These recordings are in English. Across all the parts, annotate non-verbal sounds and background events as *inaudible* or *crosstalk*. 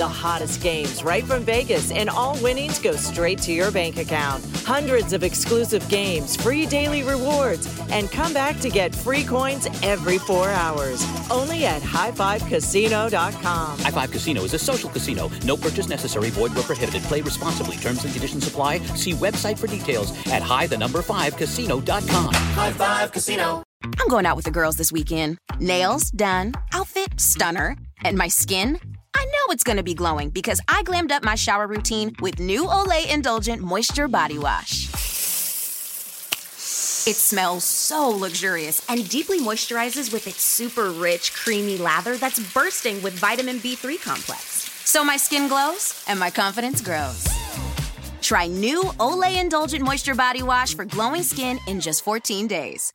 The hottest games right from Vegas, and all winnings go straight to your bank account. Hundreds of exclusive games, free daily rewards, and come back to get free coins every four hours. Only at highfivecasino.com. High Five Casino is a social casino. No purchase necessary. Void where prohibited. Play responsibly. Terms and conditions apply. See website for details at high the number five casino.com. High Five Casino. I'm going out with the girls this weekend. Nails done, outfit stunner, and my skin. I know it's gonna be glowing because I glammed up my shower routine with new Olay Indulgent Moisture Body Wash. It smells so luxurious and deeply moisturizes with its super rich, creamy lather that's bursting with vitamin B3 complex. So my skin glows and my confidence grows. Try new Olay Indulgent Moisture Body Wash for glowing skin in just 14 days.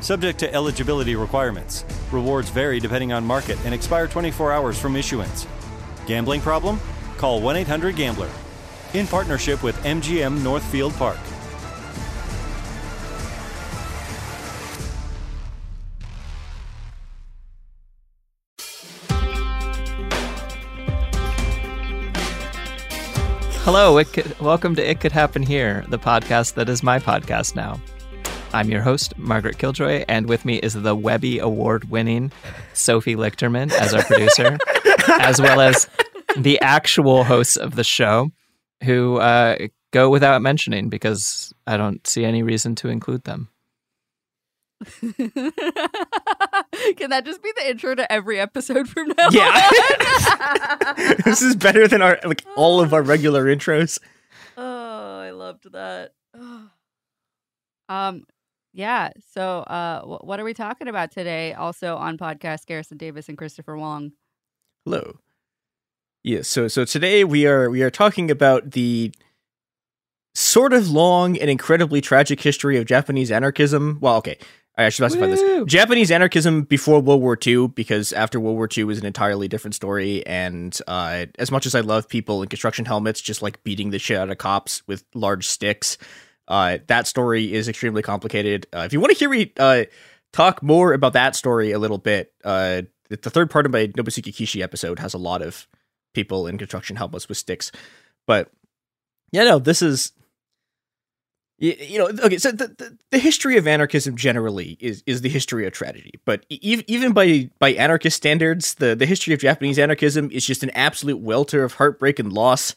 Subject to eligibility requirements. Rewards vary depending on market and expire 24 hours from issuance. Gambling problem? Call 1 800 Gambler. In partnership with MGM Northfield Park. Hello, could, welcome to It Could Happen Here, the podcast that is my podcast now. I'm your host, Margaret Killjoy, and with me is the Webby Award winning Sophie Lichterman as our producer, *laughs* as well as the actual hosts of the show who uh, go without mentioning because I don't see any reason to include them. *laughs* Can that just be the intro to every episode from now Yeah. on? *laughs* this is better than our like all of our regular intros. oh, I loved that. *sighs* um, yeah. So, uh, wh- what are we talking about today? Also on podcast, Garrison Davis and Christopher Wong. Hello. Yes, so so today we are we are talking about the sort of long and incredibly tragic history of Japanese anarchism. Well, okay. I should specify Woo! this. Japanese anarchism before World War II, because after World War II was an entirely different story. And uh, as much as I love people in construction helmets just like beating the shit out of cops with large sticks, uh, that story is extremely complicated. Uh, if you want to hear me uh, talk more about that story a little bit, uh, the third part of my Nobusuke Kishi episode has a lot of people in construction help us with sticks. But yeah, no, this is you, you know okay. So the, the the history of anarchism generally is is the history of tragedy. But even by by anarchist standards, the the history of Japanese anarchism is just an absolute welter of heartbreak and loss.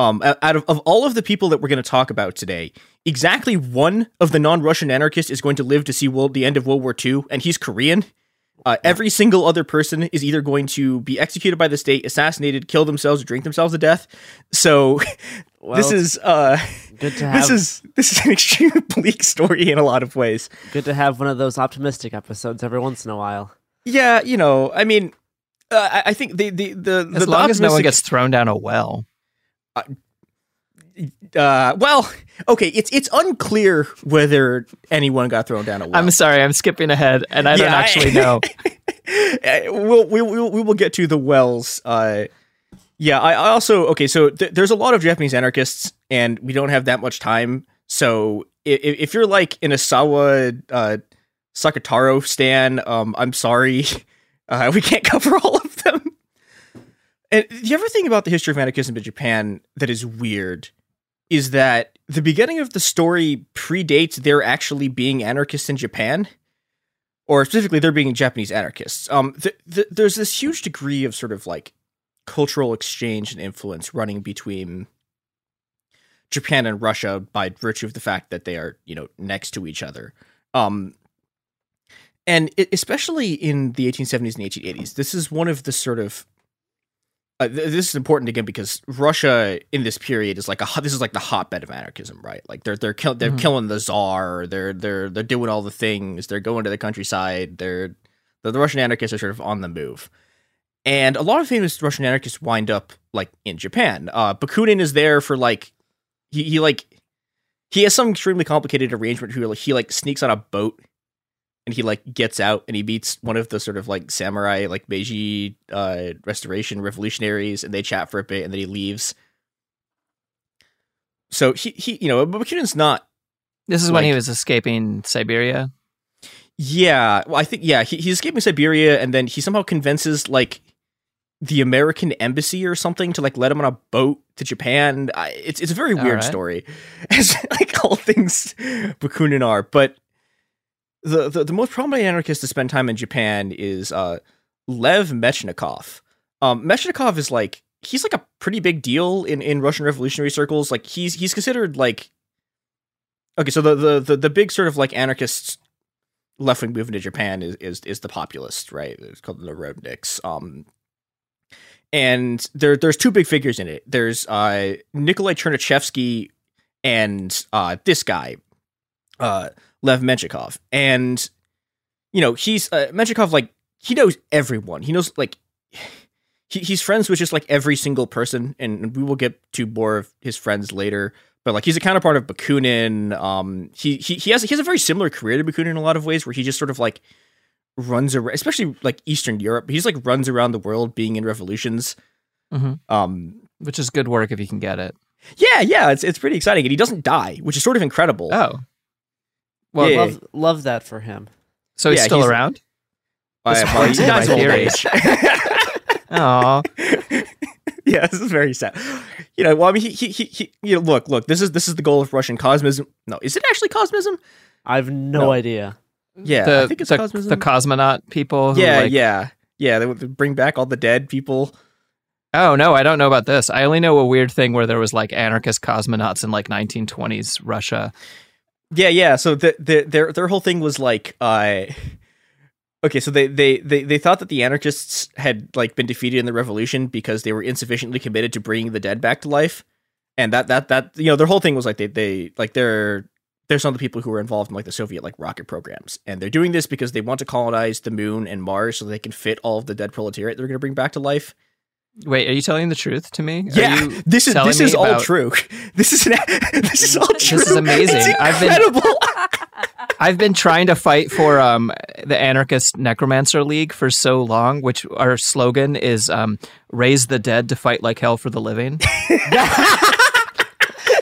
Um, out of, of all of the people that we're going to talk about today, exactly one of the non-Russian anarchists is going to live to see world, the end of World War II, and he's Korean. Uh, every single other person is either going to be executed by the state, assassinated, kill themselves, or drink themselves to death. So *laughs* this is uh, good to *laughs* have- this is this is an extremely *laughs* bleak story in a lot of ways. Good to have one of those optimistic episodes every once in a while. Yeah, you know, I mean, uh, I, I think the the the As the long as no one gets thrown down a well. Uh, well, okay, it's it's unclear whether anyone got thrown down a well. I'm sorry, I'm skipping ahead, and I don't Yeah, I- actually *laughs* know. Uh, we'll, we will we will get to the wells. Uh, yeah, I, I also okay. So th- there's a lot of Japanese anarchists, and we don't have that much time. So if, if you're like an Asawa uh, Sakataro Stan. Um, I'm sorry, *laughs* uh, we can't *laughs* cover all of them. And the other thing about the history of anarchism in Japan that is weird is that the beginning of the story predates there actually being anarchists in Japan, or specifically there being Japanese anarchists. Um, th- th- there's this huge degree of sort of like cultural exchange and influence running between Japan and Russia by virtue of the fact that they are, you know, next to each other. Um, and especially in the 1870s and 1880s, this is one of the sort of uh, th- this is important again because Russia in this period is like a this is like the hotbed of anarchism, right? Like they're they're kill- they're Mhm. killing the czar, they're they're they're doing all the things, they're going to the countryside, they're the, the Russian anarchists are sort of on the move, and a lot of famous Russian anarchists wind up like in Japan. Uh, Bakunin is there for like he he like he has some extremely complicated arrangement who like he like sneaks on a boat and he like gets out and he beats one of the sort of like samurai like Meiji uh restoration revolutionaries and they chat for a bit and then he leaves. So he he you know Bakunin's not This is when he was escaping Siberia. yeah well I think yeah he, he's escaping Siberia and then he somehow convinces like the American embassy or something to like let him on a boat to Japan. I, it's it's a very All weird right. story, *laughs* as like all things Bakunin are. But the, the the most prominent anarchist to spend time in Japan is uh, Lev Mechnikov. Um, Mechnikov is like he's like a pretty big deal in, in Russian revolutionary circles. Like he's he's considered like okay. So the the the, the big sort of like anarchist left wing movement in Japan is is is the populist, right? It's called the Narodniks. Um, and there there's two big figures in it. There's uh Nikolai Chernyshevsky and uh this guy, uh Lev Mechnikov. And you know, he's uh, Mechnikov like he knows everyone. He knows like *sighs* he, he's friends with just like every single person, and we will get to more of his friends later. But like he's a counterpart of Bakunin. Um, he he he has he has a very similar career to Bakunin in a lot of ways, where he just sort of like runs around, especially like Eastern Europe. He's like runs around the world, being in revolutions. Mhm. Um, which is good work if you can get it. yeah, yeah, it's it's pretty exciting, and he doesn't die, which is sort of incredible. Oh, Well, Yeah. love, love that for him. so he's Yeah, still he's- around. This well, supports my dies old theories. age. Oh, yeah, this is very sad. You know, well, I mean, he, he, he, he, you know, look, look, this is this is the goal of Russian cosmism. No, is it actually cosmism? I've no, No. idea. Yeah, the I think it's the, cosmism. the cosmonaut people. Who, yeah, like- yeah, yeah. They would bring back all the dead people. Oh no, I don't know about this. I only know a weird thing where there was like anarchist cosmonauts in like 1920s Russia. Yeah, yeah. So the, the, their their whole thing was like, uh, okay, so they, they they they thought that the anarchists had like been defeated in the revolution because they were insufficiently committed to bringing the dead back to life, and that that that you know their whole thing was like they they like they're they're some of the people who were involved in like the Soviet like rocket programs, and they're doing this because they want to colonize the moon and Mars so they can fit all of the dead proletariat they're going to bring back to life. Wait, are you telling the truth to me? Are Yeah, you *laughs* this is this is all about- true. *laughs* This is an, *laughs* this is all true. This is amazing. It's I've been- incredible. I've been trying to fight for um, the Anarchist Necromancer League for so long, which our slogan is um, "Raise the dead to fight like hell for the living."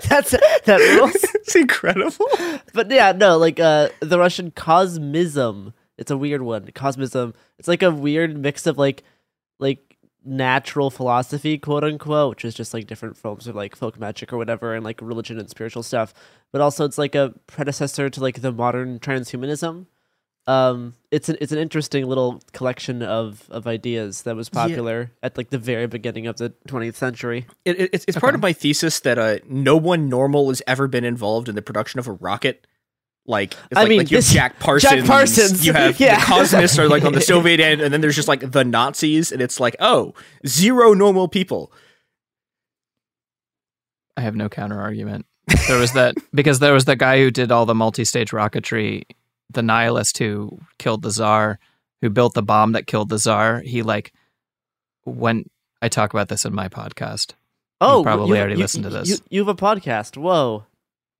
That's that rules. it's incredible. but yeah, no, like uh the Russian cosmism. It's a weird one. Cosmism. It's like a weird mix of like like natural philosophy, quote unquote, which is just like different forms of like folk magic or whatever, and like religion and spiritual stuff. But also, it's like a predecessor to like the modern transhumanism. Um, it's an it's an interesting little collection of of ideas that was Yeah. popular at like the very beginning of the 20th century. It, it- it's it's part of my thesis that uh, no one normal has ever been involved in the production of a rocket. Like, it's I like, mean, like you have Jack Parsons. Jack Parsons, You have *laughs* yeah. the Cosmists are like on the Soviet end, and then there's just like the Nazis, and it's like, oh, zero normal people. I have no counter argument. There was that *laughs* because there was the guy who did all the multi-stage rocketry, the nihilist who killed the czar, who built the bomb that killed the czar. He like when I talk about this in my podcast. Oh, probably you- already you- listened to this. You, you have a podcast. Whoa.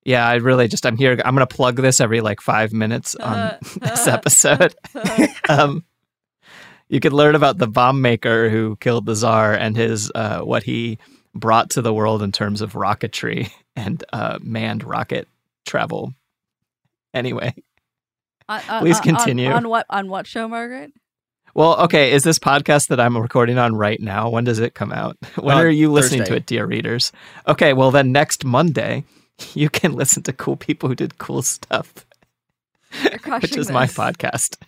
Yeah, I really just I'm here. I'm gonna plug this every like five minutes on *laughs* this episode. *laughs* um, you could learn about the bomb maker who killed the czar and his uh, what he brought to the world in terms of rocketry *laughs* and uh, manned rocket travel. Anyway, Uh, uh, Please uh, on- continue. On, what on what show, Margaret? Well, okay, is this podcast that I'm recording on right now? When does it come out? When Uh, are you listening Thursday. to it, dear readers? Okay, well then next Monday *laughs* you can listen to cool people who did cool stuff, *laughs* which is my podcast. *laughs*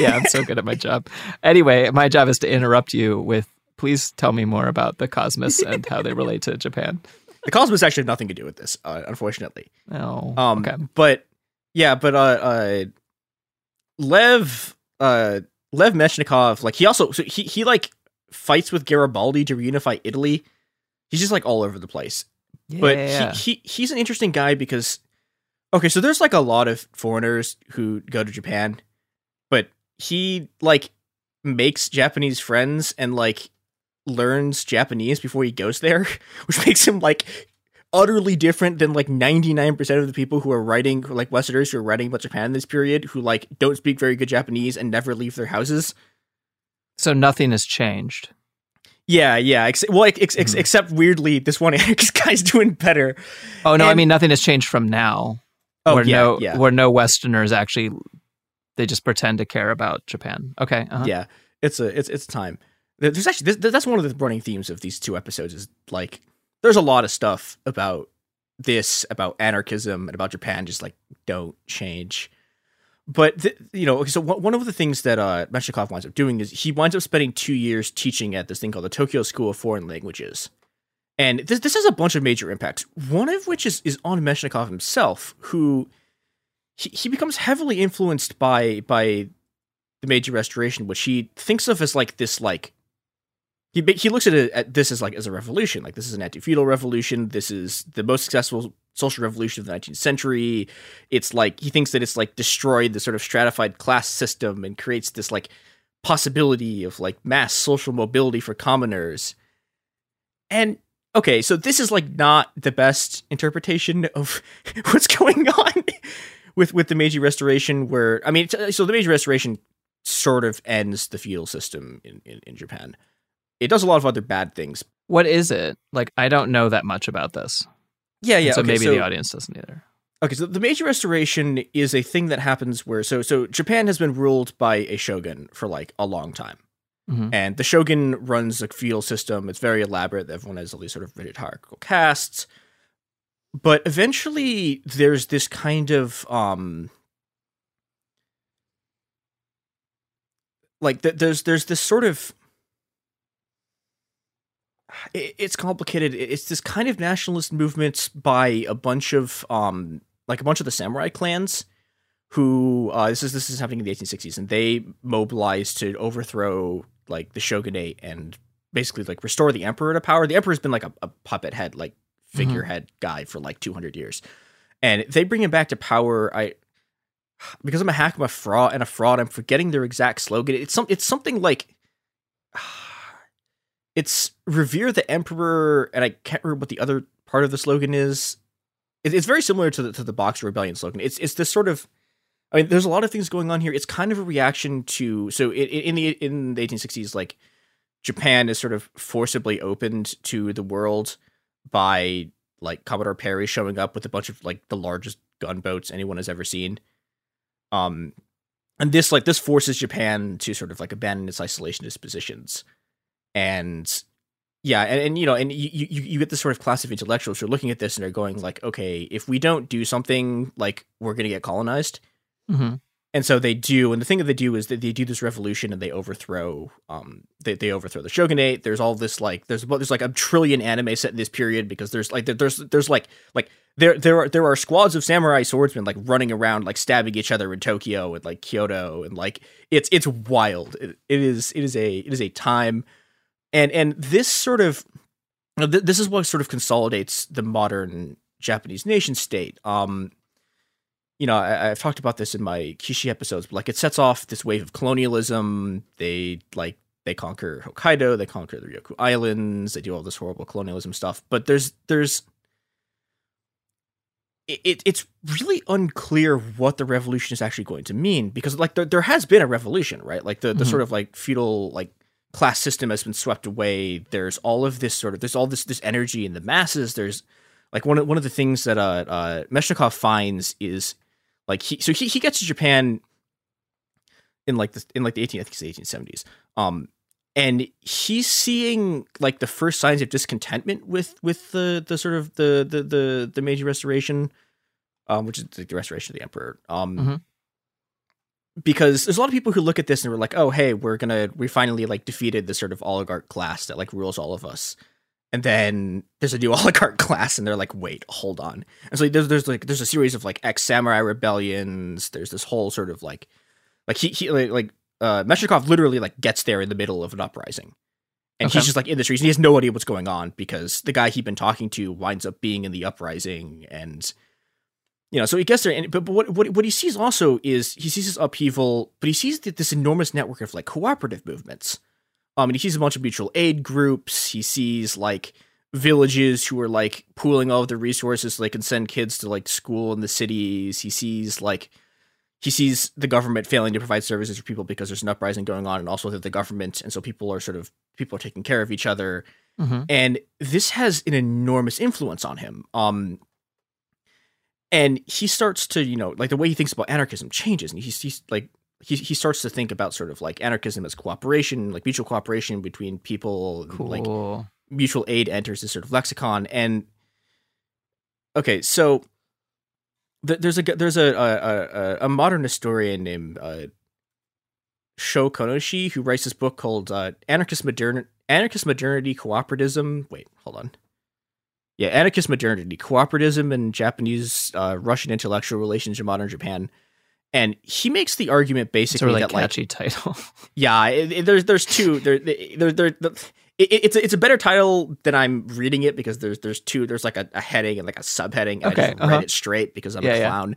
Yeah, I'm so good at my job. Anyway, my job is to interrupt you with please tell me more about the Cosmos and how they relate to Japan. The Cosmos actually have nothing to do with this, uh, unfortunately. Oh, Um, okay. but yeah, but uh, uh, Lev, uh, Lev Mechnikov, like he also so he he like fights with Garibaldi to reunify Italy. He's just like all over the place. But Yeah. he, he he's an interesting guy because okay, so there's like a lot of foreigners who go to Japan, but he like makes Japanese friends and like learns Japanese before he goes there, *laughs* which makes him like utterly different than like 99% of the people who are writing like westerners who are writing about Japan in this period who like don't speak very good Japanese and never leave their houses. So nothing has changed. Yeah, yeah. Ex- well, ex- ex- Mm-hmm. except weirdly, this one *laughs* guy's doing better. Oh no, I mean nothing has changed from now. Oh, where yeah, no yeah. where no Westerners actually they just pretend to care about Japan. Okay. uh-huh. Yeah, it's a it's it's time. There's actually this, that's one of the running themes of these two episodes is like there's a lot of stuff about this about anarchism and about Japan just like don't change. But th- you know, so one one of the things that uh, Mechnikov winds up doing is he winds up spending two years teaching at this thing called the Tokyo School of Foreign Languages, and this this has a bunch of major impacts. One of which is is on Mechnikov himself, who he, he becomes heavily influenced by by the Meiji Restoration, which he thinks of as like this like he he looks at it at this as like as a revolution. Like this is an anti-feudal revolution. This is the most successful social revolution of the 19th century. It's like he thinks that it's like destroyed the sort of stratified class system and creates this like possibility of like mass social mobility for commoners. And okay, so this is like not the best interpretation of *laughs* what's going on *laughs* with with the Meiji Restoration. Where I mean, so the Meiji Restoration sort of ends the feudal system in, in, in Japan. It does a lot of other bad things. What is it? Like I don't know that much about this. Yeah, yeah. And so okay, maybe so- the audience doesn't either. Okay, so the Meiji Restoration is a thing that happens where so so Japan has been ruled by a shogun for like a long time. Mhm. And the shogun runs a feudal system. It's very elaborate. Everyone has all these sort of rigid hierarchical castes. But eventually there's this kind of um like th- there's there's this sort of it, it's complicated. It's this kind of nationalist movement by a bunch of um like a bunch of the samurai clans who uh this is this is happening in the 1860s and they mobilize to overthrow like the shogunate and basically like restore the emperor to power. The emperor's been like a, a puppet head like figurehead guy for like 200 years. And they bring him back to power. I because I'm a hack, I'm a fraud and a fraud. I'm forgetting their exact slogan. It's some it's something like it's revere the emperor and I can't remember what the other part of the slogan is. It, it's very similar to the to the Boxer Rebellion slogan. It's it's this sort of I mean, there's a lot of things going on here. It's kind of a reaction to so in, in the in the 1860s, like Japan is sort of forcibly opened to the world by like Commodore Perry showing up with a bunch of like the largest gunboats anyone has ever seen. Um, and this like this forces Japan to sort of like abandon its isolationist positions, and yeah, and, and you know, and you, you you get this sort of class of intellectuals who are looking at this and are going like, okay, if we don't do something, like we're gonna get colonized. hmm And so they do, and the thing that they do is that they do this revolution and they overthrow, um, they, they overthrow the shogunate. There's all this like, there's there's like a trillion anime set in this period because there's like there's there's like like there there are there are squads of samurai swordsmen like running around like stabbing each other in Tokyo and like Kyoto and like it's it's wild. It, it is it is a it is a time, and and this sort of th- this is what sort of consolidates the modern Japanese nation state. Um, you know, I, I've talked about this in my Kishi episodes, but like it sets off this wave of colonialism. They like they conquer Hokkaido, they conquer the Ryukyu Islands, they do all this horrible colonialism stuff. But there's there's it, it it's really unclear what the revolution is actually going to mean because like there, there has been a revolution, right? Like the, the Mhm. sort of like feudal like class system has been swept away. There's all of this sort of there's all this this energy in the masses. There's like one of one of the things that uh, uh Mechnikov finds is like he so he, he gets to Japan in like the in like the 18 I think it's the 1870s. Um, and he's seeing like the first signs of discontentment with with the the sort of the the the, the Meiji Restoration, um, which is the restoration of the emperor. Um, Mhm. Because there's a lot of people who look at this and we're like, oh hey, we're gonna we finally like defeated the sort of oligarch class that like rules all of us. And then there's a new *laughs* oligarch class, and they're like, "Wait, hold on." And so there's there's like there's a series of like ex samurai rebellions. There's this whole sort of like, like he he like, like uh, Mechnikov literally like gets there in the middle of an uprising, and Okay. he's just like in the streets. And he has no idea what's going on because the guy he'd been talking to winds up being in the uprising, and you know, so he gets there. And but, but what what what he sees also is he sees this upheaval, but he sees this enormous network of like cooperative movements. Um, and he sees a bunch of mutual aid groups. He sees like villages who are like pooling all of their resources so they can send kids to like school in the cities. He sees like he sees the government failing to provide services for people because there's an uprising going on, and also that the government, and so people are sort of people are taking care of each other, Mhm. and this has an enormous influence on him. Um, and he starts to you know like the way he thinks about anarchism changes, and he's, he's like he he starts to think about sort of like anarchism as cooperation, like mutual cooperation between people, and, like mutual aid enters this sort of lexicon and okay so th- there's a there's a a, a, a modern historian named uh, Sho Konishi who writes this book called uh, Anarchist Modern Anarchist Modernity Cooperatism. Wait, hold on. Yeah, Anarchist Modernity Cooperatism and Japanese uh, Russian intellectual relations in modern Japan. And he makes the argument It's a basically really that like catchy title. *laughs* yeah, it, it- there's there's two there there there. it, it's a, it's a better title than I'm reading it because there's there's two there's like a, a heading and like a subheading. And Okay, I just uh-huh. read it straight because I'm Yeah, a yeah. clown.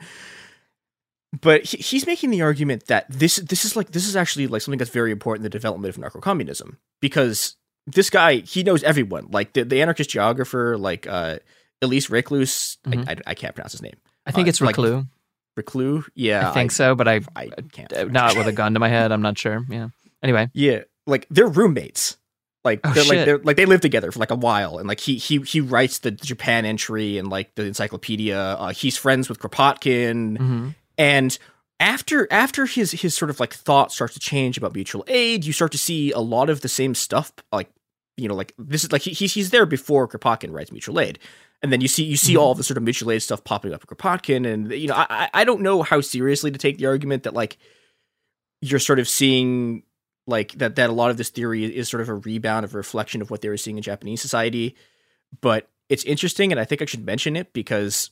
But he, he's making the argument that this this is like this is actually like something that's very important in the development of anarcho communism because this guy he knows everyone like the, the anarchist geographer like uh Élisée Reclus Mhm. I, I, I can't pronounce his name I think Uh, it's like- Reclus. Reclus yeah I think so, but I, I can't uh, not with a gun to my head. I'm not sure. Yeah. Anyway, Yeah, like they're roommates. Like Oh, they're like shit. they're like they live together for like a while, and like he he he writes the Japan entry and like the encyclopedia. Uh, he's friends with Kropotkin, Mhm. and after after his his sort of like thought starts to change about mutual aid, you start to see a lot of the same stuff. Like you know, like this is like he, he's he's there before Kropotkin writes mutual aid. And then you see you see Mhm. all the sort of mutual aid stuff popping up at Kropotkin, and you know I I- I don't know how seriously to take the argument that like you're sort of seeing like that that a lot of this theory is sort of a rebound of a reflection of what they were seeing in Japanese society. But it's interesting, and I think I should mention it because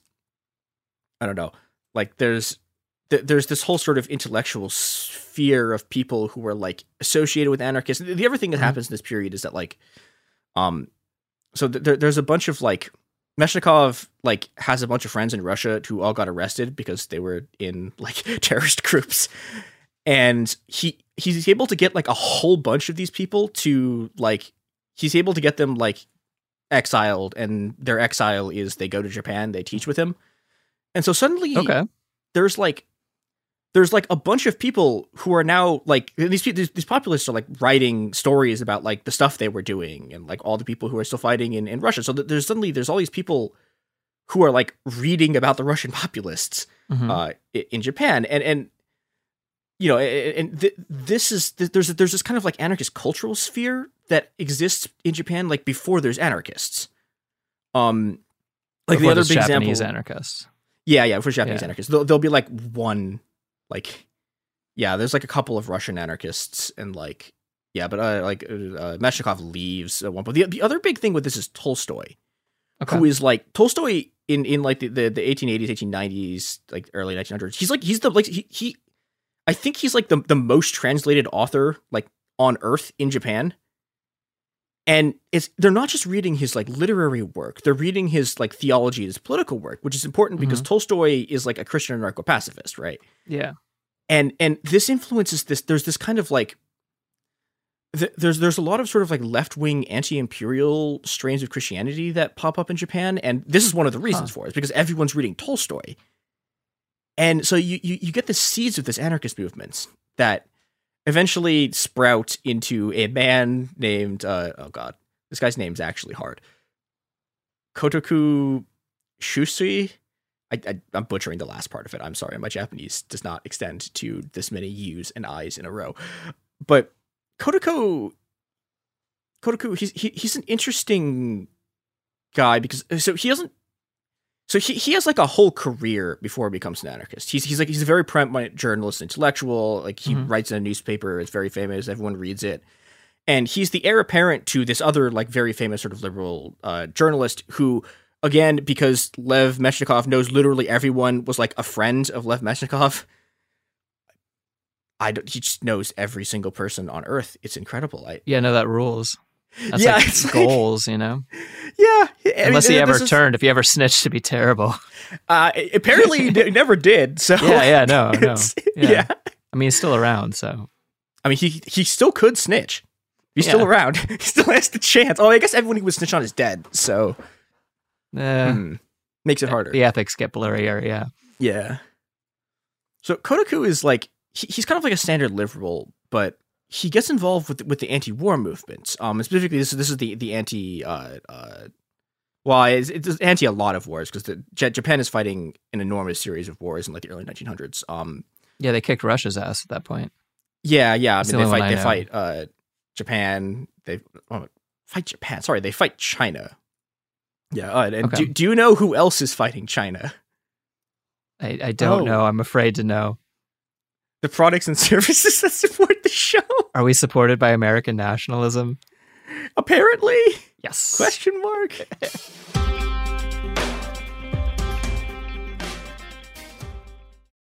I don't know, like there's th- there's this whole sort of intellectual sphere of people who are like associated with anarchists. The other thing that Mhm. happens in this period is that like, um, so th- there, there's a bunch of like Mechnikov like has a bunch of friends in Russia who all got arrested because they were in like *laughs* terrorist groups, and he he's able to get like a whole bunch of these people to like he's able to get them like exiled, and their exile is they go to Japan, they teach with him, and so suddenly okay. there's like there's like a bunch of people who are now like these these, these populists are like writing stories about like the stuff they were doing and like all the people who are still fighting in, in Russia. So there's suddenly there's all these people who are like reading about the Russian populists Mhm. uh, in Japan, and and you know, and th- this is th- there's there's this kind of like anarchist cultural sphere that exists in Japan like before there's anarchists. Um, like Before the other big Japanese example, anarchists. yeah, yeah, for Japanese Yeah. anarchists, there'll, there'll be like one, like, yeah, there's like a couple of Russian anarchists, and like, yeah, but uh, like uh, Mechnikov leaves at one point. The, the other big thing with this is Tolstoy, Okay. who is like Tolstoy in in like the the, the 1880s, 1890s, like early 1900s. He's like he's the like he, he I think he's like the the most translated author like on earth in Japan. And it's they're not just reading his like literary work; they're reading his like theology, his political work, which is important because mm-hmm. Tolstoy is like a Christian anarcho pacifist, right? yeah. and and this influences this there's this kind of like th- there's there's a lot of sort of like left-wing anti-imperial strains of christianity that pop up in japan and this is one of the reasons for it is because everyone's reading tolstoy and so you, you you get the seeds of this anarchist movement that eventually sprout into a man named uh, oh god this guy's name's actually hard kotoku shusui I, I, I'm butchering the last part of it. I'm sorry. My Japanese does not extend to this many U's and I's in a row. But Kotoku, Kotoku, he's he, he's an interesting guy because so he doesn't. So he, he has like a whole career before he becomes an anarchist. He's he's like he's a very prominent journalist, intellectual. Like he Mhm. writes in a newspaper. It's very famous. Everyone reads it and he's the heir apparent to this other like very famous sort of liberal uh, journalist who again because lev mechnikov knows literally everyone was like a friend of lev mechnikov i don't, he just knows every single person on earth it's incredible i Yeah, no, that rules. That's Yeah, like it's like- goals, you know. yeah I mean, Unless he ever is- turned, if he ever snitched to be terrible. uh, apparently he never did so Yeah, yeah, no, *laughs* no. Yeah. yeah I mean, he's still around, so i mean he he still could snitch he's still around *laughs* he still has the chance oh i guess everyone who would snitch on is dead so eh, hmm, makes it harder the ethics get blurrier. Yeah. Yeah. So Kotoku is like he, he's kind of like a standard liberal, but he gets involved with with the anti-war movement. Um, specifically this this is the the anti uh uh. Well, it's, it's anti a lot of wars because Japan is fighting an enormous series of wars in like the early 1900s. Um, Yeah, they kicked Russia's ass at that point. yeah, yeah. I mean, the they fight. I They know. fight uh, Japan. They oh, fight Japan. Sorry, they fight China. Yeah. Uh, and Okay. do do you know who else is fighting China? I, I don't Oh. know. I'm afraid to know. The products and *laughs* services that support the show. Are we supported by American nationalism? Apparently. Yes. Question mark. *laughs*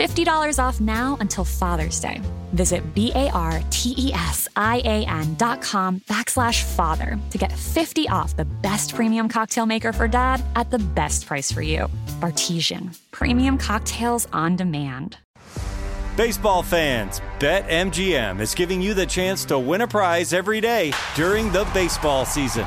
$50 off now until Father's Day. Visit B-A-R-T-E-S-I-A-N dot com backslash father to get 50 off the best premium cocktail maker for dad at the best price for you. Bartesian. Premium cocktails on demand. Baseball fans, BetMGM is giving you the chance to win a prize every day during the baseball season.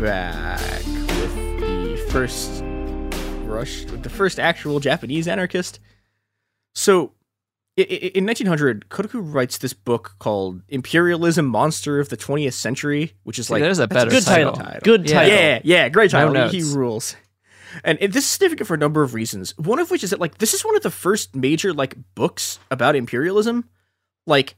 back with the first Rush, with the first actual Japanese anarchist. So, in 1900, Kotoku writes this book called "Imperialism: Monster of the 20th Century," which is like there's a better Good title. Good title. Yeah, yeah, great No title. he notes. rules. And this is significant for a number of reasons. One of which is that like this is one of the first major like books about imperialism. Like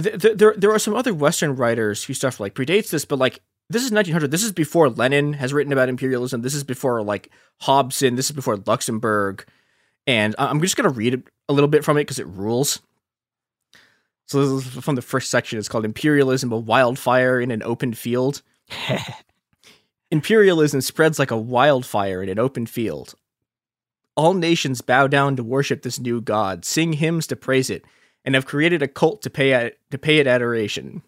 th- th- there there are some other Western writers whose stuff like predates this, but like this is 1900. This is before Lenin has written about imperialism. This is before like Hobson. This is before Luxemburg. And I'm just gonna read a little bit from it because it rules. So this is from the first section. It's called "Imperialism: A Wildfire in an Open Field." *laughs* Imperialism spreads like a wildfire in an open field. All nations bow down to worship this new god, sing hymns to praise it, and have created a cult to pay it, to pay it adoration.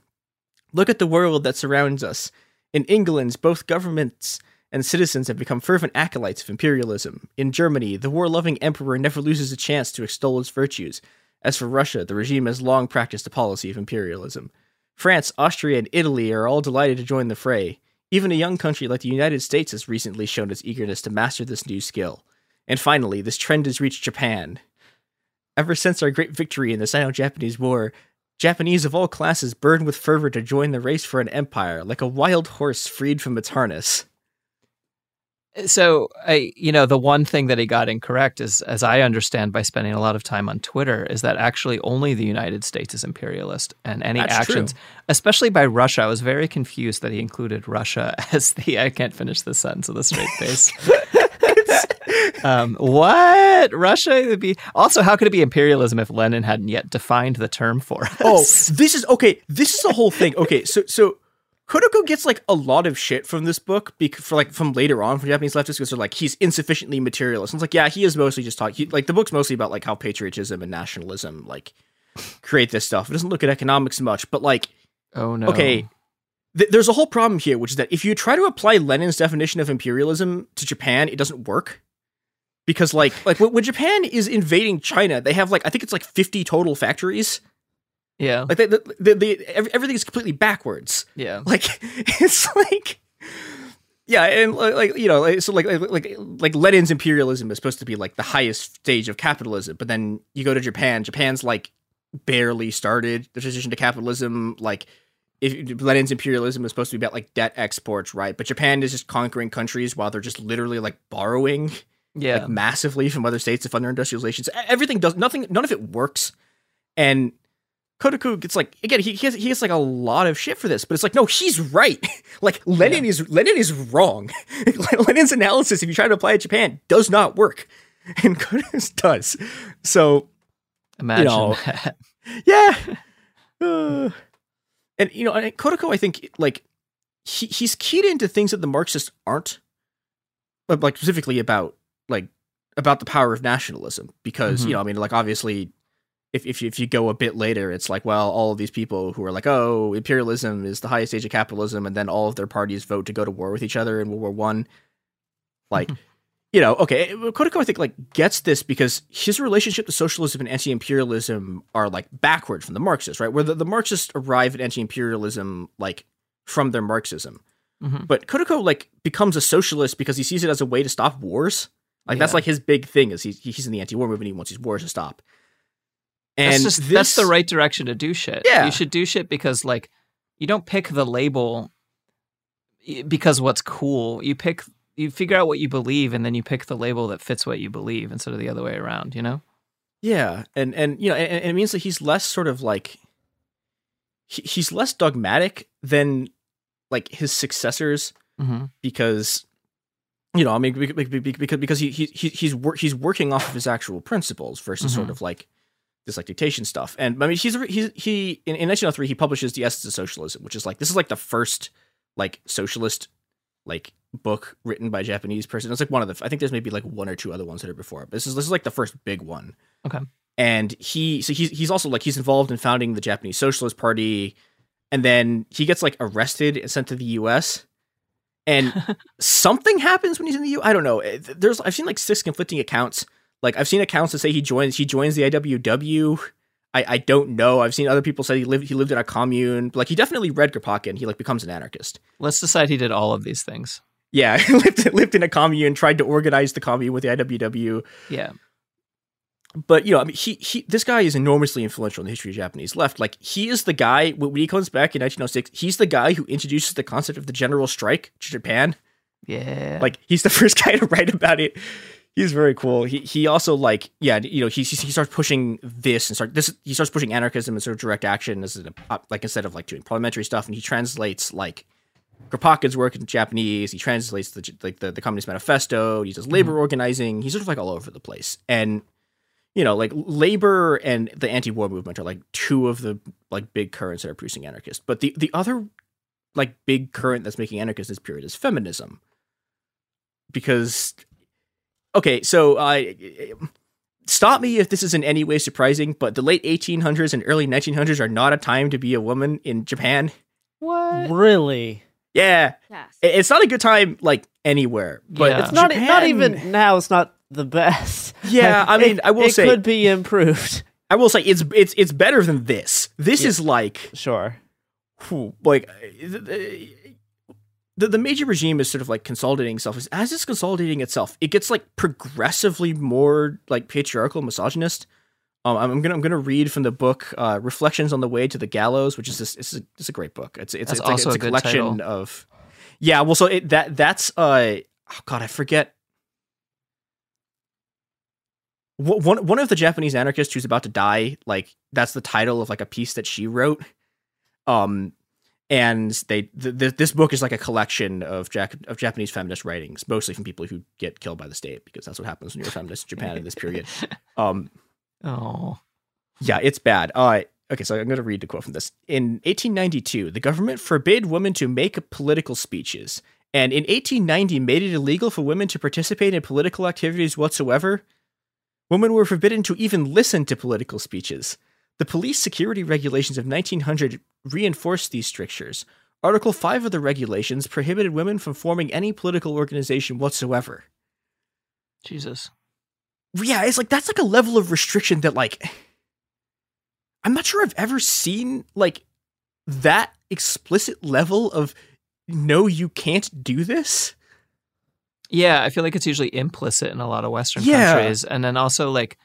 Look at the world that surrounds us. In England, both governments and citizens have become fervent acolytes of imperialism. In Germany, the war-loving emperor never loses a chance to extol its virtues. As for Russia, the regime has long practiced a policy of imperialism. France, Austria, and Italy are all delighted to join the fray. Even a young country like the United States has recently shown its eagerness to master this new skill. And finally, this trend has reached Japan. Ever since our great victory in the Sino Japanese War, Japanese of all classes burn with fervor to join the race for an empire, like a wild horse freed from its harness. So, I, you know, the one thing that he got incorrect is, as I understand by spending a lot of time on Twitter, is that actually only the United States is imperialist, and any That's actions, true. especially by Russia, I was very confused that he included Russia *laughs* as the. I can't finish this sentence with a straight face. *laughs* um, what Russia would be? Also, how could it be imperialism if Lenin hadn't yet defined the term for us? Oh, this is okay. This is the whole thing. Okay, so so Kotoku gets like a lot of shit from this book bec- for like from later on from Japanese leftists because they're like he's insufficiently materialist. And it's like yeah, he is mostly just talking. Like the book's mostly about like how patriotism and nationalism like create this stuff. It doesn't look at economics much, but like oh no. okay. Th- there's a whole problem here, which is that if you try to apply Lenin's definition of imperialism to Japan, it doesn't work. Because like like when Japan is invading China, they have like I think it's like 50 total factories. Yeah. Like they, they, they, they everything is completely backwards. Yeah. Like *laughs* it's like yeah, and like, you know, like, so like like like like Lenin's imperialism is supposed to be like the highest stage of capitalism, but then you go to Japan, Japan's like barely started the transition to capitalism. Like if Lenin's imperialism is supposed to be about like debt exports, right? But Japan is just conquering countries while they're just literally like borrowing Yeah. like massively from other states to fund their industrialization. So e- everything does nothing. None of it works. And Kotoku gets like again he he has, he gets like a lot of shit for this, but it's like no, he's right. *laughs* like Lenin is Lenin is wrong. *laughs* Lenin's analysis, if you try to apply it to Japan, does not work, *laughs* and Kotoku's does. So Imagine know, that. yeah. Uh, *sighs* and you know, and I think like he he's keyed into things that the Marxists aren't, but like specifically about like about the power of nationalism because Mhm. you know, I mean, like obviously. If, if, you, if you go a bit later, it's like, well, all of these people who are like, oh, imperialism is the highest stage of capitalism, and then all of their parties vote to go to war with each other in World War One. Like, *laughs* you know, okay, Kotoku I think like gets this because his relationship to socialism and anti-imperialism are like backward from the Marxists, right? Where the, the Marxists arrive at anti-imperialism like from their Marxism, Mhm. but Kotoku like becomes a socialist because he sees it as a way to stop wars. Like that's like his big thing is he's he's in the anti-war movement. He wants these wars to stop. And that's just that's the right direction to do shit. Yeah. you should do shit because like you don't pick the label because what's cool. You pick you figure out what you believe and then you pick the label that fits what you believe instead of the other way around. You know? Yeah, and and you know, and, and it means that he's less sort of like he, he's less dogmatic than like his successors Mm-hmm. because you know, I mean, bec- bec- bec- because because he he he- he's wor- he's working off of his actual principles versus sort Mhm. of like this like dictation stuff. And I mean, he's he's he in, in 1903 he publishes the Essence of Socialism, which is like this is like the first like socialist like book written by a Japanese person. It's like one of the I think there's maybe like one or two other ones that are before. it. This is this is like the first big one Okay. and he so he's he's also like he's involved in founding the Japanese Socialist Party, and then he gets like arrested and sent to the U.S. And *laughs* something happens when he's in the U. I don't know. There's I've seen like six conflicting accounts. Like I've seen accounts that say he joins he joins the IWW. I, I don't know. I've seen other people say he lived he lived in a commune. Like he definitely read Kropotkin. He like becomes an anarchist. Let's decide he did all of these things. Yeah, *laughs* lived lived in a commune, tried to organize the commune with the IWW. Yeah. But you know, I mean, he he this guy is enormously influential in the history of Japanese left. Like he is the guy when he comes back in 1906. He's the guy who introduces the concept of the general strike to Japan. Yeah. Like he's the *laughs* first guy to write about it. He's very cool. He he also like yeah, you know, he he starts pushing this and start this. He starts pushing anarchism and sort of direct action as a, like instead of like doing parliamentary stuff, and he translates like Kropotkin's work in Japanese. He translates the like the, the Communist Manifesto. He does labor Mm-hmm. organizing. He's sort of like all over the place. And you know, like labor and the anti-war movement are like two of the like big currents that are producing anarchists. But the the other like big current that's making anarchists this period is feminism. Because okay, so I stop me if this is in any way surprising, but the late 1800s and early 1900s are not a time to be a woman in Japan. What? Really? Yeah. It- It's not a good time like anywhere. But it's not not even now. It's not the best. Yeah, I mean, it, I will it say it could be improved. I will say it's it's it's better than this. This is like sure, like the, the the Meiji regime is sort of like consolidating itself. As- As it's consolidating itself, it gets like progressively more like patriarchal, misogynist. Um, I'm I'm gonna I'm gonna read from the book uh, "Reflections on the Way to the Gallows," which is this it's a, it's a great book. It's it's, That's it's, a- also it's a a, collection title. of yeah. Well, so it, that that's uh oh god, I forget. One one of the Japanese anarchists who's about to die, like that's the title of like a piece that she wrote. Um, and they th- th- this book is like a collection of Jack of Japanese feminist writings, mostly from people who get killed by the state because that's what happens when you're a feminist in Japan in this period. *laughs* Um, oh, yeah, it's bad. Uh, okay, so I'm going to read the quote from this. In 1892, the government forbade women to make political speeches, and in 1890 made it illegal for women to participate in political activities whatsoever. Women were forbidden to even listen to political speeches. The police security regulations of 1900 reinforced these strictures. Article 5 of the regulations prohibited women from forming any political organization whatsoever. Jesus. Yeah, it's like that's like a level of restriction that like I'm not sure I've ever seen like that explicit level of no you can't do this. Yeah, I feel like it's usually implicit in a lot of Western Yeah. countries, and then also like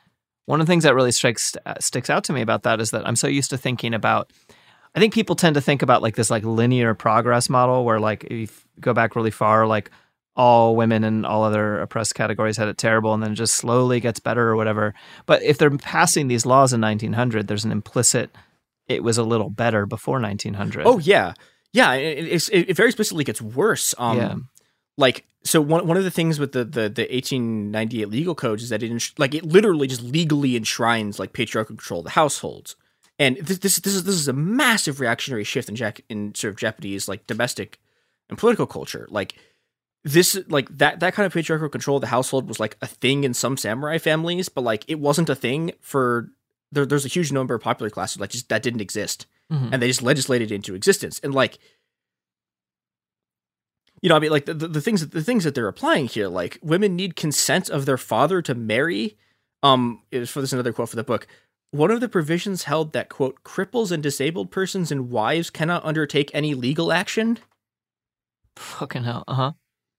one of the things that really strikes uh, sticks out to me about that is that I'm so used to thinking about. I think people tend to think about like this like linear progress model where like if you go back really far, like all women and all other oppressed categories had it terrible, and then it just slowly gets better or whatever. But if they're passing these laws in 1900, there's an implicit. It was a little better before 1900. Oh yeah. Yeah, it, it, it very specifically gets worse. Um Yeah. like so one one of the things with the the, the 1898 legal codes is that it like it literally just legally enshrines like patriarchal control of the households. And this this this is this is a massive reactionary shift in Jack in sort of Japanese like domestic and political culture. Like this like that that kind of patriarchal control of the household was like a thing in some samurai families, but like it wasn't a thing for there, there's a huge number of popular classes like just that didn't exist. Mhm. And they just legislated into existence. And like you know, I mean, like the, the, things that the things that they're applying here, like women need consent of their father to marry. Um, is for this another quote for the book. One of the provisions held that quote cripples and disabled persons and wives cannot undertake any legal action. Fucking hell. Uh huh.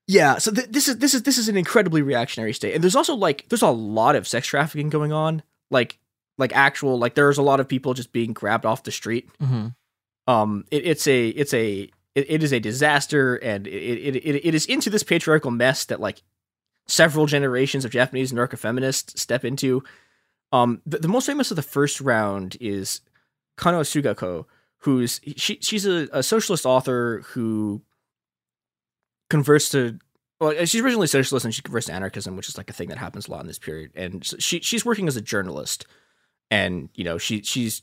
Yeah, so th- this is this is this is an incredibly reactionary state, and there's also like there's a lot of sex trafficking going on, like like actual like there's a lot of people just being grabbed off the street. hmm Um, it, it's a it's a it, it is a disaster, and it, it it it is into this patriarchal mess that like several generations of Japanese anarcho feminists step into. Um, the, the most famous of the first round is Kanno Sugako, who's she she's a, a socialist author who converts to well she's originally socialist and she converts to anarchism which is like a thing that happens a lot in this period. And so she she's working as a journalist. And you know she she's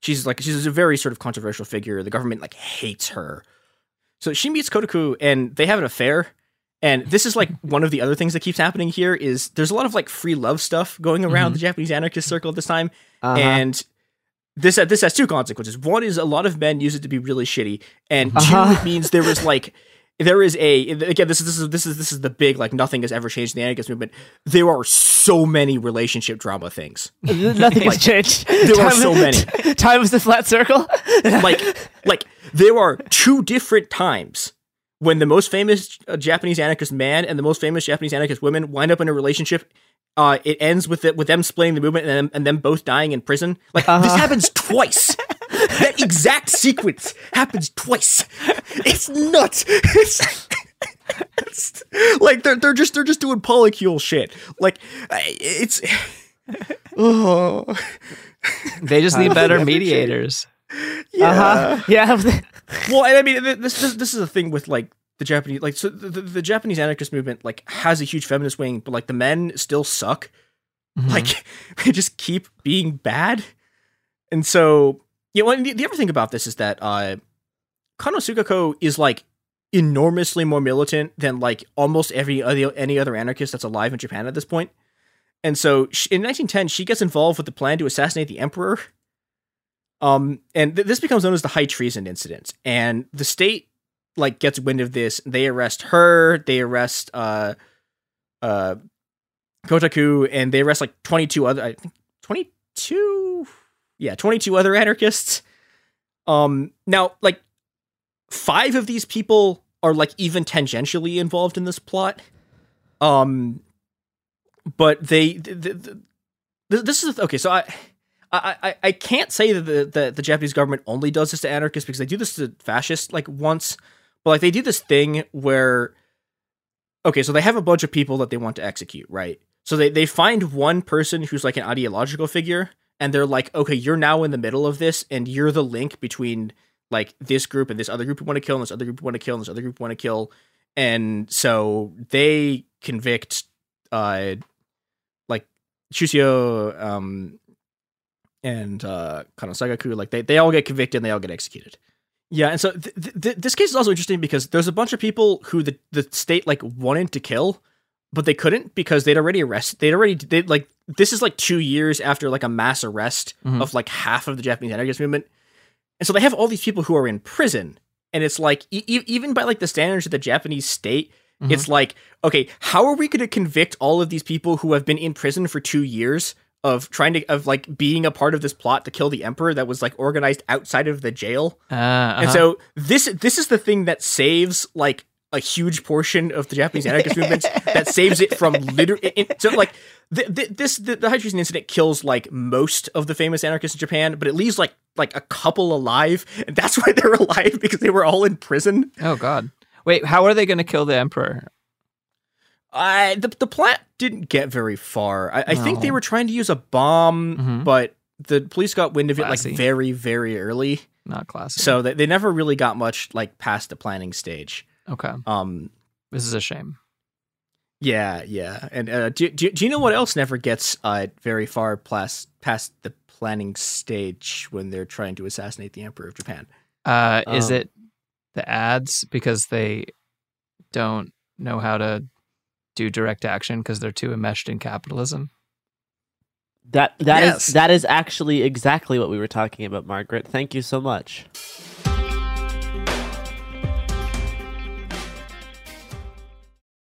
she's like she's a very sort of controversial figure. The government like hates her so she meets kotoku and they have an affair and this is like *laughs* one of the other things that keeps happening here is there's a lot of like free love stuff going around Mhm. the japanese anarchist circle at this time Uh-huh. and this this has two consequences. One is a lot of men use it to be really shitty, and *laughs* 2 Uh-huh. it means there is like there is a again this is this is this is this is the big like nothing has ever changed in the anarchist movement. There are so many relationship drama things. Nothing *laughs* has changed. There are so many. *laughs* Time is a flat circle. *laughs* like like there are two different times when the most famous uh, Japanese anarchist man and the most famous Japanese anarchist woman wind up in a relationship, uh, it ends with it with them splitting the movement and them, and them both dying in prison. Like this happens twice. That exact sequence happens twice. It's nuts. It's, it's- like they're they're just they're just doing polycule shit. Like it's oh They just need *laughs* better mediators. yeah. Uh-huh. Yeah. well, and I mean, this, this this is the thing with like the Japanese, like so the, the, the Japanese anarchist movement, like has a huge feminist wing, but like the men still suck. Like *laughs* they just keep being bad, and so know. And the, the other thing about this is that uh, is like enormously more militant than like almost every other any other anarchist that's alive in Japan at this point. And so sh in 1910, she gets involved with the plan to assassinate the emperor. Um, and th- this becomes known as the high treason incident. And the state like gets wind of this. They arrest her. They arrest uh, uh, Kotoku, and they arrest like 22 other. I think 22. Yeah, 22 other anarchists. Um, now like five of these people are like even tangentially involved in this plot. Um, but they th- th- th- this is okay. So I. I, I, I can't say that the, the, the Japanese government only does this to anarchists because they do this to fascists like once, but like they do this thing where okay, so they have a bunch of people that they want to execute, right? So they, they find one person who's like an ideological figure, and they're like, okay, you're now in the middle of this, and you're the link between like this group and this other group you want to kill, and this other group you want to kill, and this other group you want to kill. And so they convict uh like Shusui um and uh Kanno Sugako, like they, they all get convicted and they all get executed. Yeah, and so th- th- th- this case is also interesting because there's a bunch of people who the, the state like wanted to kill, but they couldn't because they'd already arrested. They'd already they like this is like two years after like a mass arrest Mhm. of like half of the Japanese anarchist movement, and so they have all these people who are in prison, and it's like e- even by like the standards of the Japanese state, Mhm. it's like okay, how are we going to convict all of these people who have been in prison for two years? Of trying to of like being a part of this plot to kill the emperor that was like organized outside of the jail, Uh, and uh-huh. so this this is the thing that saves like a huge portion of the Japanese anarchist movements that saves it from literally. So like th- th- this the, the high treason incident kills like most of the famous anarchists in Japan, but it leaves like like a couple alive, and that's why they're alive because they were all in prison. Oh God! Wait, how are they going to kill the emperor? I the the plot didn't get very far. I, I think they were trying to use a bomb, Mhm. but the police got wind of it like very very early. Not classic. So they, they never really got much like past the planning stage. Okay, Um, this is a shame. Yeah, yeah. And uh, do, do, do you know what else never gets uh, very far past, past the planning stage when they're trying to assassinate the Emperor of Japan? Uh, is Um, it the ads because they don't know how to do direct action because they're too enmeshed in capitalism? That that is Yes. that is actually exactly what we were talking about, Margaret. Thank you so much.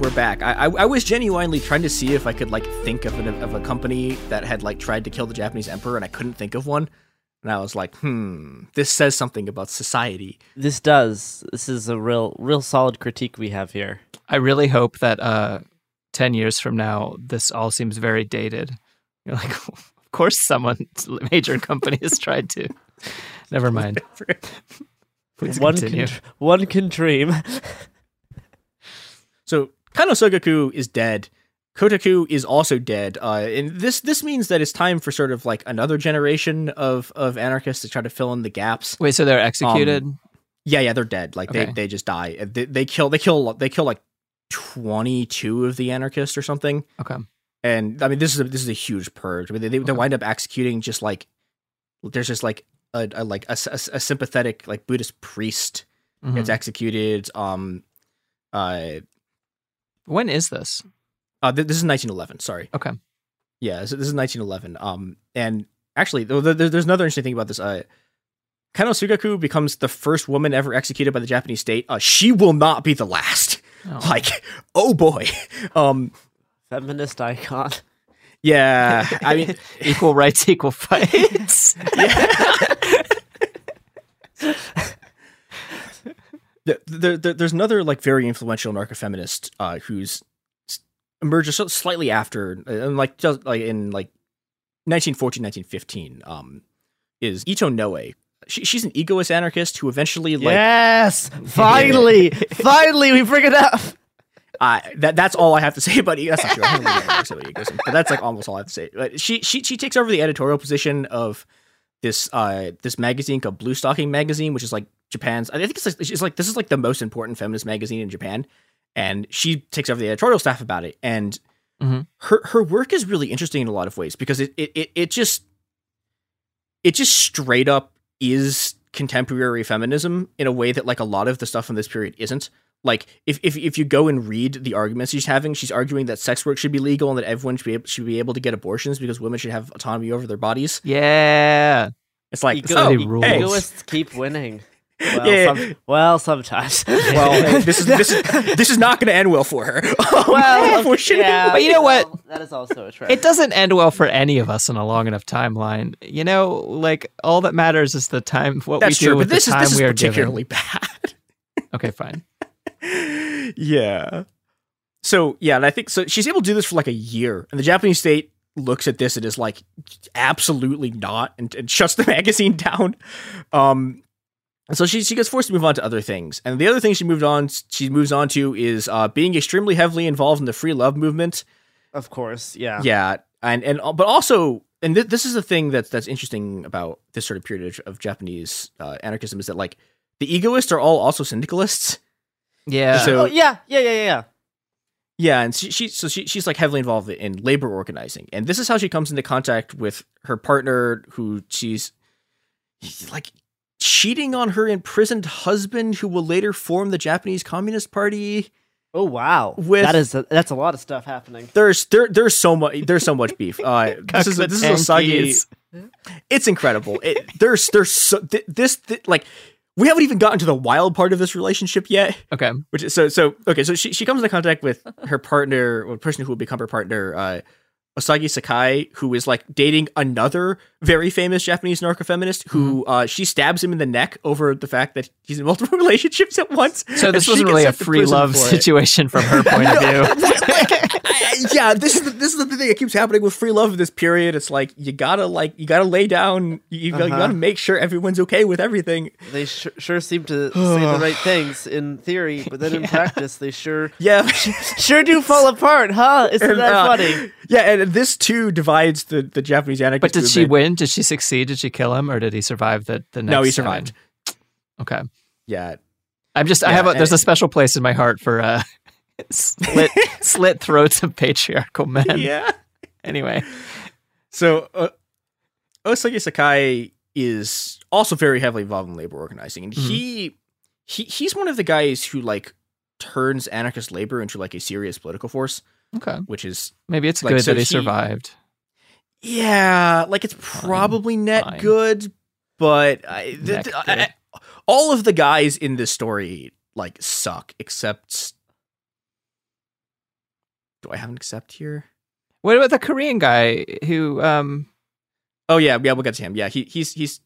We're back. I, I, I was genuinely trying to see if I could like think of, an, of a company that had like tried to kill the Japanese emperor, and I couldn't think of one. And I was like, hmm, this says something about society. This does. This is a real, real solid critique we have here. I really hope that uh, 10 years from now, this all seems very dated. You're like, *laughs* of course, someone, *laughs* major company has *laughs* tried to. Never mind. Please one continue. can, one can dream. So Kanno Sugako is dead. Kotoku is also dead. Uh, and this this means that it's time for sort of like another generation of of anarchists to try to fill in the gaps. Wait, so they're executed? Um, yeah, yeah, they're dead. Like Okay. they they just die. They, they kill they kill they kill like twenty two of the anarchists or something. Okay. And I mean this is a, this is a huge purge. I mean they they, they wind up executing just like there's just like a, a like a, a, a sympathetic like Buddhist priest gets Mhm. executed. Um, uh, When is this? uh, th- this is 1911. Sorry. Okay. Yeah, so this is 1911. Um, and actually, th- th- there's another interesting thing about this. Uh, Kanno Sugako becomes the first woman ever executed by the Japanese state. Uh, she will not be the last. *laughs* Like, oh boy. Um, Feminist icon. yeah, I mean, *laughs* equal rights, equal fights. *laughs* Th- there, there, there's another like very influential anarcho-feminist uh, who's emerges so- slightly after, uh, and like just like in like 1914, 1915. Um, is Ito Noe. She, she's an egoist anarchist who eventually like yes, *laughs* finally, finally, we bring it up. Uh, that that's all I have to say about ego. That's not true. Really have about egoism, but that's like almost all I have to say. But she she she takes over the editorial position of this uh this magazine called Blue Stocking Magazine, which is like Japan's. I think it's like, it's like this is like the most important feminist magazine in Japan, and she takes over the editorial staff about it. And Mhm. her her work is really interesting in a lot of ways because it it it, it just it just straight up is contemporary feminism in a way that like a lot of the stuff from this period isn't. Like if if if you go and read the arguments she's having, she's arguing that sex work should be legal and that everyone should be able, should be able to get abortions because women should have autonomy over their bodies. Yeah. It's like Ego- oh, rules. hey. Egoists keep winning. *laughs* Well, Yeah. some- well sometimes. *laughs* well, this is this is *laughs* this is not going to end well for her. Um, well, Unfortunately. yeah, But you know what? well, that is also a trend. It doesn't end well for any of us in a long enough timeline. You know, like all that matters is the time, what That's we do true, with but this the is time this is we are particularly given. bad. Okay, fine. Yeah. So yeah, and I think so. She's able to do this for like a year, and the Japanese state looks at this and is like, absolutely not, and, and shuts the *laughs* magazine down. Um, and so she she gets forced to move on to other things, and the other thing she moved on she moves on to is uh, being extremely heavily involved in the free love movement. of course, yeah. Yeah, and and but also, and th- this is the thing that's that's interesting about this sort of period of, of Japanese uh, anarchism is that like the egoists are all also syndicalists. Yeah. So oh, yeah, yeah, yeah, yeah, yeah. Yeah, and she, she so she, she's like heavily involved in labor organizing, and this is how she comes into contact with her partner, who she's like cheating on her imprisoned husband, who will later form the Japanese Communist Party. Oh wow, With- that is a, that's a lot of stuff happening. There's there there's so much there's so much beef. *laughs* Uh, this is this is Osugi. It's incredible. It, there's there's so th- this th- like we haven't even gotten to the wild part of this relationship yet. Okay. Which is so so okay. So she she comes into contact with her partner or the person who will become her partner, uh, Osugi Sakae, who is like dating another very famous Japanese narco feminist who Mm-hmm. uh, she stabs him in the neck over the fact that he's in multiple *laughs* relationships at once. So this wasn't really a free love situation from her point of *laughs* view. *laughs* yeah, this is the, this is the thing that keeps happening with free love in this period. It's like you gotta like you gotta lay down. You, you gotta- Uh-huh. gotta make sure everyone's okay with everything. They sh- sure seem to say the right things in theory, but then in *laughs* practice, they sure Yeah, *laughs* sure do fall apart, huh? Isn't And, that uh, funny? Yeah, and this too divides the the Japanese anarchist. But did she win? Did she succeed? Did she kill him, or did he survive the the next? No, he time? survived. Okay. Yeah, I'm just. I have. A, there's a special place in my heart for uh, slit slit throats of patriarchal men. *laughs* yeah. Anyway, So uh, Osugi Sakae is also very heavily involved in labor organizing, and he he he's one of the guys who like turns anarchist labor into like a serious political force. Okay. which is maybe it's like, good so that he, survived. Yeah, like it's probably net fine. good, but I, th- th-. I- all of the guys in this story like suck except. Do I have an accept here? What about the Korean guy who? um Oh yeah, yeah, we'll get to him. Yeah, he he's he's.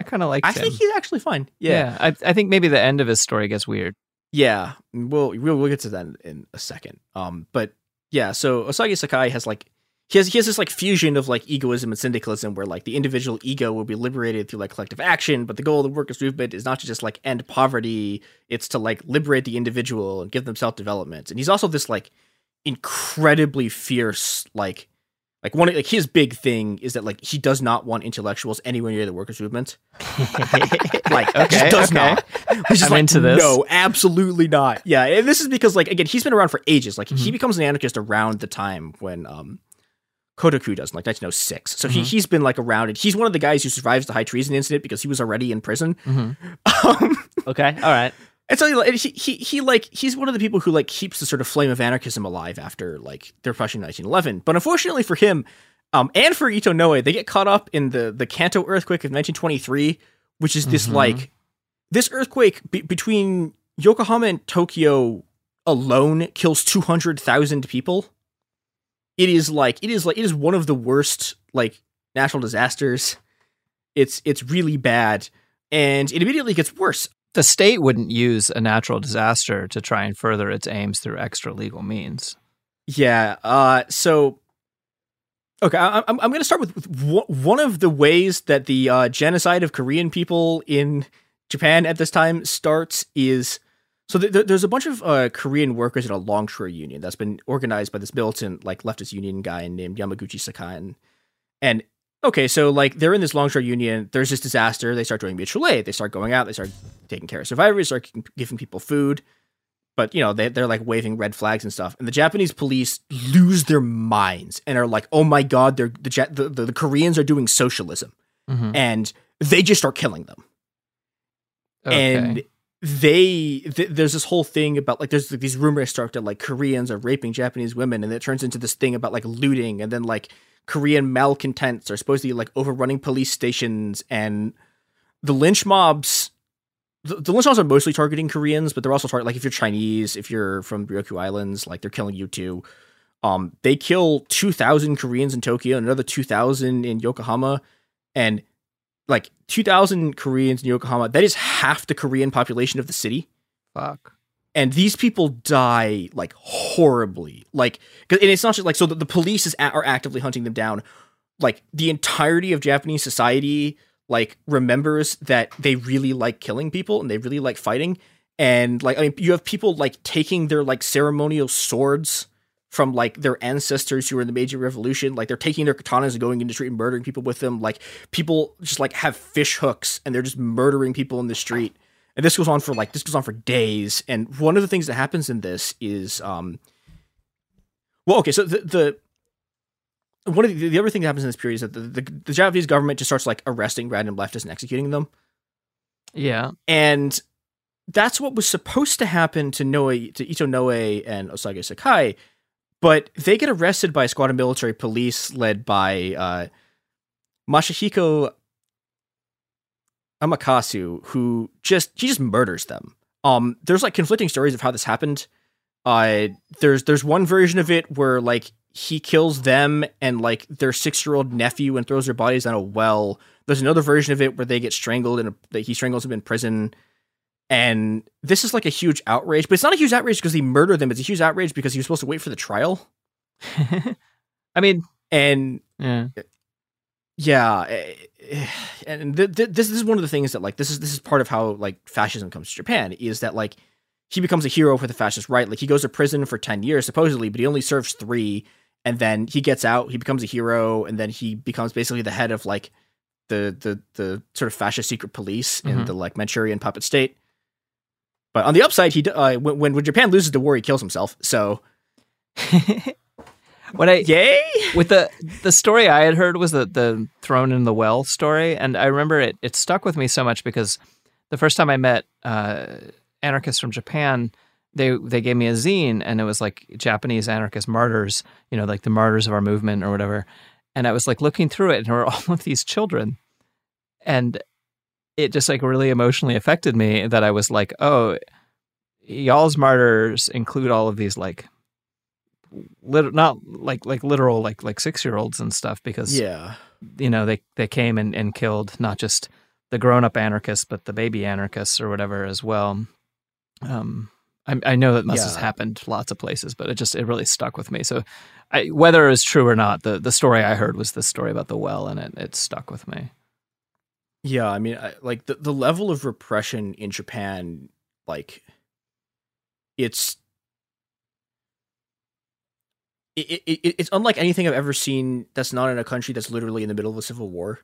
I kind of like. I him. think he's actually fine. Yeah, I, I think maybe the end of his story gets weird. Yeah, we'll we'll, we'll get to that in, in a second. Um, but yeah, so Osugi Sakae has like he has he has this like fusion of like egoism and syndicalism, where like the individual ego will be liberated through like collective action, but the goal of the workers' movement is not to just like end poverty; it's to like liberate the individual and give them self development. And he's also this like incredibly fierce like. Like one, like his big thing is that like he does not want intellectuals anywhere near the workers' movement. *laughs* like, Okay, does okay. not. He's I'm like, into this. No, absolutely not. Yeah, and this is because like again, he's been around for ages. Like Mm-hmm. he becomes an anarchist around the time when um Kotoku does, in, like 1906. So he Mhm. he's been like around it. He's one of the guys who survives the high treason incident because he was already in prison. Mhm. *laughs* Okay, all right. And so he, he he like he's one of the people who like keeps the sort of flame of anarchism alive after like the repression in 1911. But unfortunately for him, um, and for Ito Noe, they get caught up in the the Kanto earthquake of 1923, which is this Mhm. like this earthquake be- between Yokohama and Tokyo alone kills 200,000 people. It is like it is like it is one of the worst like natural disasters. It's it's really bad, and it immediately gets worse. The state wouldn't use a natural disaster to try and further its aims through extra legal means. Yeah. Uh. So. Okay, I, I'm I'm going to start with, with one- of the ways that the uh, genocide of Korean people in Japan at this time starts is so th- th- there's a bunch of uh, Korean workers in a longshore union that's been organized by this militant like leftist union guy named Yamaguchi Sakai and okay so like they're in this longshore union there's this disaster they start doing mutual aid they start going out they start taking care of survivors start giving people food but you know they, they're like waving red flags and stuff and the japanese police lose their minds and are like oh my god they're the Ja- the, the, the koreans are doing socialism Mhm. and they just start killing them Okay. and they th- there's this whole thing about like there's like, these rumors start that like koreans are raping japanese women and it turns into this thing about like looting and then like korean malcontents are supposedly like overrunning police stations and the lynch mobs the, the lynch mobs are mostly targeting koreans but they're also targeting like if you're chinese if you're from Ryukyu islands like they're killing you too um they kill 2000 koreans in tokyo and another 2000 in yokohama and like 2000 koreans in yokohama that is half the korean population of the city Fuck. And these people die like horribly like and it's not just like so the, the police is a- are actively hunting them down like the entirety of japanese society like remembers that they really like killing people and they really like fighting and like i mean you have people like taking their like ceremonial swords from like their ancestors who were in the Meiji Revolution. Like they're taking their katanas and going into the street and murdering people with them. Like people just like have fish hooks and they're just murdering people in the street. And this goes on for like this goes on for days. And one of the things that happens in this is um Well, okay, so the, the one of the, the other thing that happens in this period is that the, the, the Japanese government just starts like arresting random leftists and executing them. Yeah. And that's what was supposed to happen to Noe to Ito Noe and Osugi Sakae, but they get arrested by a squad of military police led by uh, Masahiko Amakasu, who just he just murders them. Um, there's like conflicting stories of how this happened. Uh, there's there's one version of it where like he kills them and like their six year old nephew and throws their bodies down a well. There's another version of it where they get strangled and that he strangles them in prison. And this is like a huge outrage, but it's not a huge outrage because he murdered them. It's a huge outrage because he was supposed to wait for the trial. *laughs* I mean, and yeah, yeah, eh, eh, and th- th- this, this is one of the things that like this is this is part of how like fascism comes to Japan is that like he becomes a hero for the fascist right. Like he goes to prison for ten years supposedly, but he only serves three, and then he gets out. He becomes a hero, and then he becomes basically the head of like the the the sort of fascist secret police in Mhm. the like Manchurian puppet state. But on the upside, he uh, when, when when Japan loses the war, he kills himself. So *laughs* When I yay with the the story I had heard was the the thrown in the well story, and I remember it it stuck with me so much because the first time I met uh, anarchists from Japan, they they gave me a zine, and it was like Japanese anarchist martyrs, you know, like the martyrs of our movement or whatever. And I was like looking through it, and there were *laughs* all of these children, and it just like really emotionally affected me that I was like, oh, y'all's martyrs include all of these like lit- not like like literal like like six year olds and stuff because Yeah. you know they they came and, and killed not just the grown up anarchists but the baby anarchists or whatever as well. Um I, I know that must have happened lots of places but it just it really stuck with me. So I, whether it's true or not the the story I heard was the story about the well and it, it stuck with me. Yeah, I mean, I, like the the level of repression in Japan, like it's it, it, it- it's unlike anything I've ever seen. That's not in a country that's literally in the middle of a civil war.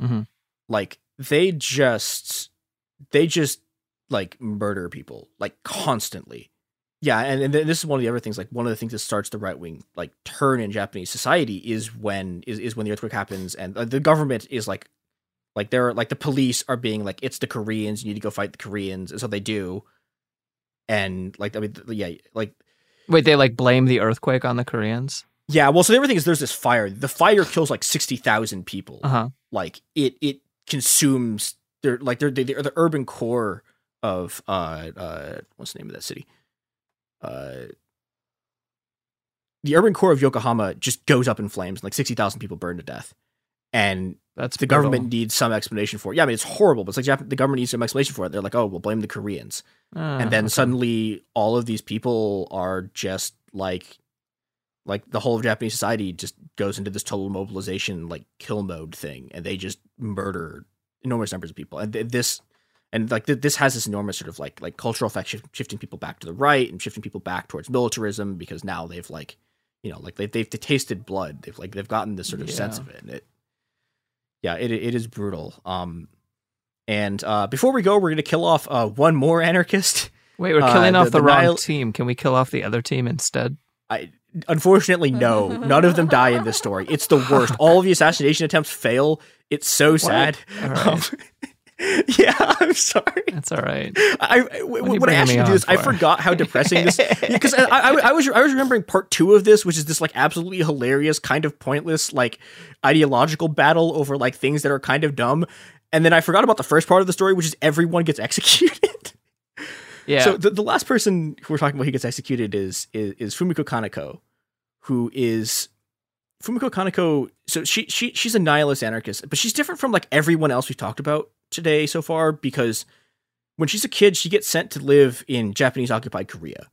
mm-hmm. Like they just they just like murder people like constantly. Yeah, and, and this is one of the other things. Like one of the things that starts the right wing like turn in Japanese society is when is, is when the earthquake happens and uh, the government is like like they're like the police are being like it's the Koreans you need to go fight the Koreans and so they do, and like I mean yeah like wait they like blame the earthquake on the Koreans? Yeah well so the other thing is there's this fire. The fire kills like sixty thousand people. Uh-huh. Like it it consumes they're like they're they're the urban core of uh uh what's the name of that city? Uh the urban core of Yokohama just goes up in flames and like 60,000 people burn to death and that's the government needs some explanation for it. Yeah, I mean it's horrible, but it's like the government needs some explanation for it. They're like, "Oh, we'll blame the Koreans." Ah, and then okay. suddenly all of these people are just like like the whole of Japanese society just goes into this total mobilization like kill mode thing and they just murder enormous numbers of people. And th- this and like th- this has this enormous sort of like like cultural effect shif- shifting people back to the right and shifting people back towards militarism because now they've like you know like they they've tasted blood. They've like they've gotten this sort of sense of it. And it yeah, it it is brutal. Um and uh before we go, we're gonna kill off uh one more anarchist. wait we're Uh, killing off the, wrong Nihil- team can we kill off the other team instead I unfortunately no. None of them die in this story. It's the worst. All of the assassination attempts fail. It's so sad. Right. Um, *laughs* yeah, I'm sorry. That's all right. I, What when I asked you to do this, I forgot how depressing this *laughs* *laughs* because I, I, I was I was remembering part two of this, which is this like absolutely hilarious, kind of pointless, like ideological battle over like things that are kind of dumb, and then I forgot about the first part of the story, which is everyone gets executed. Yeah. So the, the last person who we're talking about who gets executed is is, is Fumiko Kaneko, who is Fumiko Kaneko. So she she she's a nihilist anarchist, but she's different from like everyone else we've talked about today so far because when she's a kid, she gets sent to live in Japanese occupied Korea.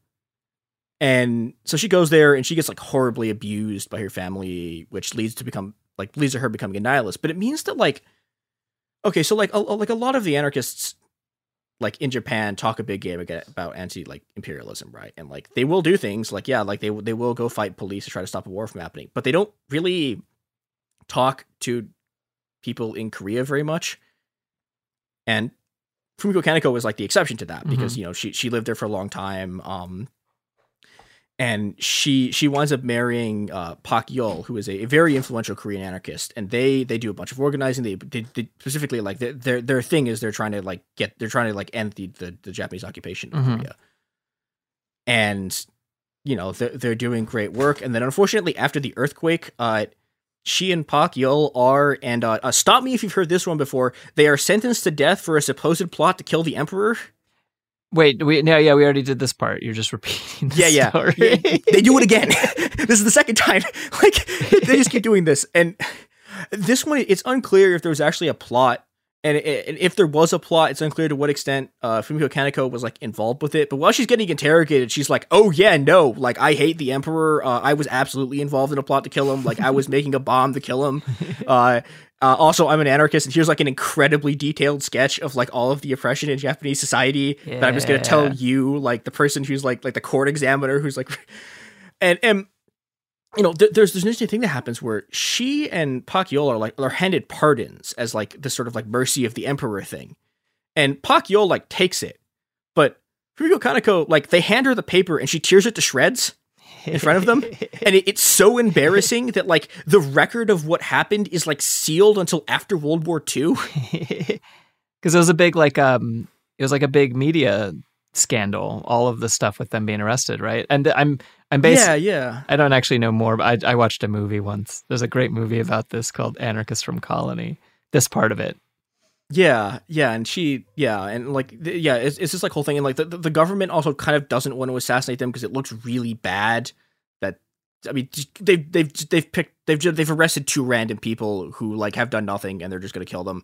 And so she goes there and she gets like horribly abused by her family, which leads to become like leads to her becoming a nihilist. But it means that like okay, so like a, like a lot of the anarchists like in Japan talk a big game about anti like imperialism, right? And like they will do things like yeah, like they they will go fight police to try to stop a war from happening, but they don't really talk to people in Korea very much. And Fumiko Kaneko was like the exception to that because Mhm. you know she she lived there for a long time. Um, and she she winds up marrying uh, Pak Yul, who is a, a very influential Korean anarchist, and they they do a bunch of organizing. They, they, they specifically like their, their their thing is they're trying to like get they're trying to like end the the, the Japanese occupation of Mhm. Korea, and you know they're, they're doing great work. And then unfortunately, after the earthquake, uh, she and Pak Yul are and uh, uh, stop me if you've heard this one before. They are sentenced to death for a supposed plot to kill the emperor. Wait, we no, yeah, we already did this part. You're just repeating. Yeah, yeah. Yeah, they do it again. *laughs* this is the second time. *laughs* Like they just keep doing this, and this one it's unclear if there was actually a plot, and, i- and if there was a plot, it's unclear to what extent uh, Fumiko Kaneko was like involved with it. But while she's getting interrogated, she's like, "Oh yeah, no, like I hate the emperor. Uh, I was absolutely involved in a plot to kill him. Like I was making a bomb to kill him." *laughs* Uh, uh, also, I'm an anarchist, and here's like an incredibly detailed sketch of like all of the oppression in Japanese society that I'm just gonna tell you, like the person who's like like the court examiner who's like, *laughs* and and you know, th- there's there's an interesting thing that happens where she and Yul are like are handed pardons as like this sort of like mercy of the emperor thing, and Yul like takes it, but Fumiko Kaneko like they hand her the paper and she tears it to shreds in front of them, *laughs* and it, it's so embarrassing that like the record of what happened is like sealed until after World War II. because *laughs* it was a big like um it was like a big media scandal all of the stuff with them being arrested right? And i'm i'm based Yeah, yeah. i don't actually know more but I, I watched a movie once there's a great movie about this called anarchist from colony this part of it Yeah, yeah, and she, yeah, and like, th- yeah, it's, it's this like whole thing, and like the, the government also kind of doesn't want to assassinate them because it looks really bad. That I mean, they've they've they've picked they've they've arrested two random people who like have done nothing, and they're just gonna kill them.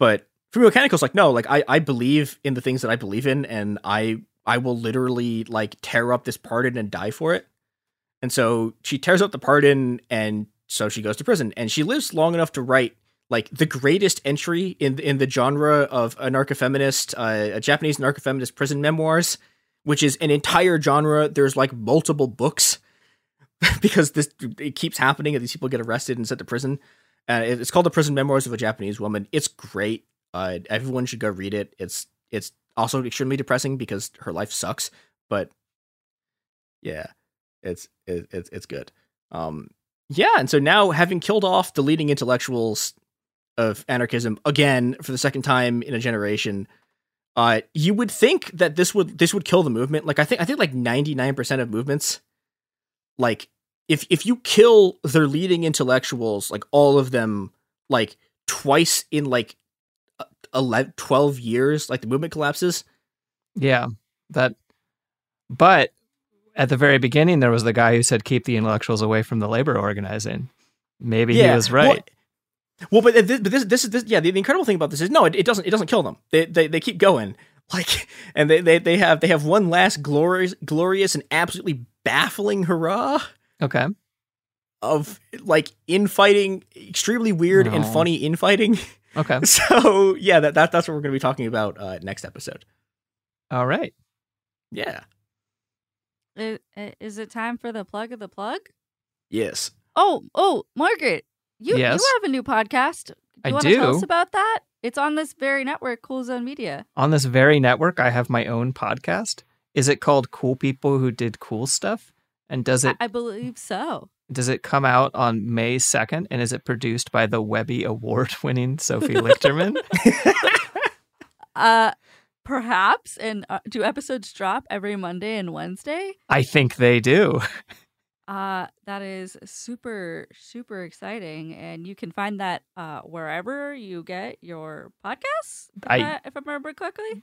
But Fumiko Kaneko's like, no, like I I believe in the things that I believe in, and I I will literally like tear up this pardon and die for it. And so she tears up the pardon, and so she goes to prison, and she lives long enough to write like the greatest entry in in the genre of anarcho-feminist, uh, a Japanese anarcho-feminist prison memoirs, which is an entire genre. There's like multiple books *laughs* because this it keeps happening, and these people get arrested and sent to prison. Uh, it's called the Prison Memoirs of a Japanese Woman. It's great. Uh, everyone should go read it. It's it's also extremely depressing because her life sucks, but yeah, it's it, it's it's good. Um, yeah, and so now having killed off the leading intellectuals of anarchism again for the second time in a generation, uh, you would think that this would this would kill the movement. Like I think I think like ninety nine percent of movements, like if if you kill their leading intellectuals, like all of them, like twice in like 11, 12 years, like the movement collapses. yeah that but at the very beginning there was the guy who said keep the intellectuals away from the labor organizing maybe he was right Well, but this, but this, this is this, yeah. The, the incredible thing about this is no, it, it doesn't, it doesn't kill them. They, they, they keep going, *laughs* like, and they, they, they have, they have one last glorious, glorious and absolutely baffling hurrah okay of like infighting, extremely weird and funny infighting. *laughs* okay *laughs* So yeah, that, that that's what we're going to be talking about uh, next episode. all right Yeah. I- i- Is it time for the plug of the plug? Yes. Oh, oh, Margaret, you Yes? you have a new podcast. Do I you want to tell do. us about that? It's on this very network, Cool Zone Media. on this very network i have my own podcast is it called cool people who did cool stuff and does it I, I believe so. Does it come out on may 2nd and is it produced by the webby award winning sophie lichterman *laughs* Uh, perhaps. And uh, do episodes drop every Monday and Wednesday? i think they do Uh, that is super, super exciting. And you can find that uh, wherever you get your podcasts, if I- I, if I remember correctly.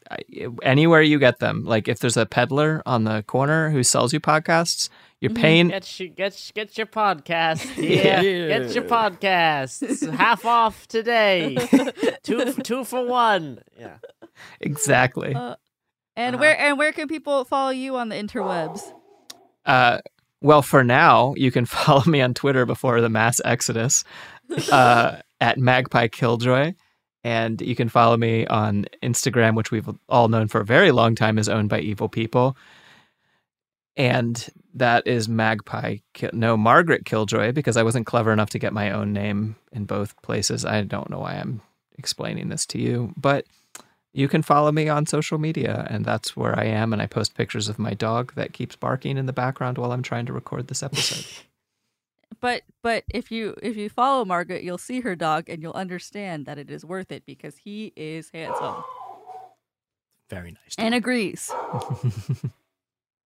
anywhere you get them like if there's a peddler on the corner who sells you podcasts you're Mm-hmm. paying Get your, get, get your podcast. Yeah. *laughs* Yeah. Get your podcasts. *laughs* Half off today. *laughs* two, two for one. Yeah. exactly Uh, and Uh-huh. where and where can people follow you on the interwebs? Uh, well, for now, you can *laughs* follow me on Twitter before the mass exodus uh, *laughs* at Magpie Killjoy. And you can follow me on Instagram, which we've all known for a very long time is owned by evil people. And that is Magpie, Ki- no, Margaret Killjoy, because I wasn't clever enough to get my own name in both places. I don't know why I'm explaining this to you, but You can follow me on social media, and that's where I am. And I post pictures of my dog that keeps barking in the background while I'm trying to record this episode. *laughs* But but if you if you follow Margaret, you'll see her dog and you'll understand that it is worth it because he is handsome Very nice. and agrees. *laughs*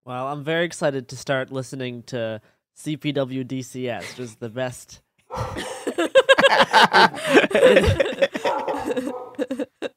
Well, I'm very excited to start listening to CPW DCS, which is the best. *laughs*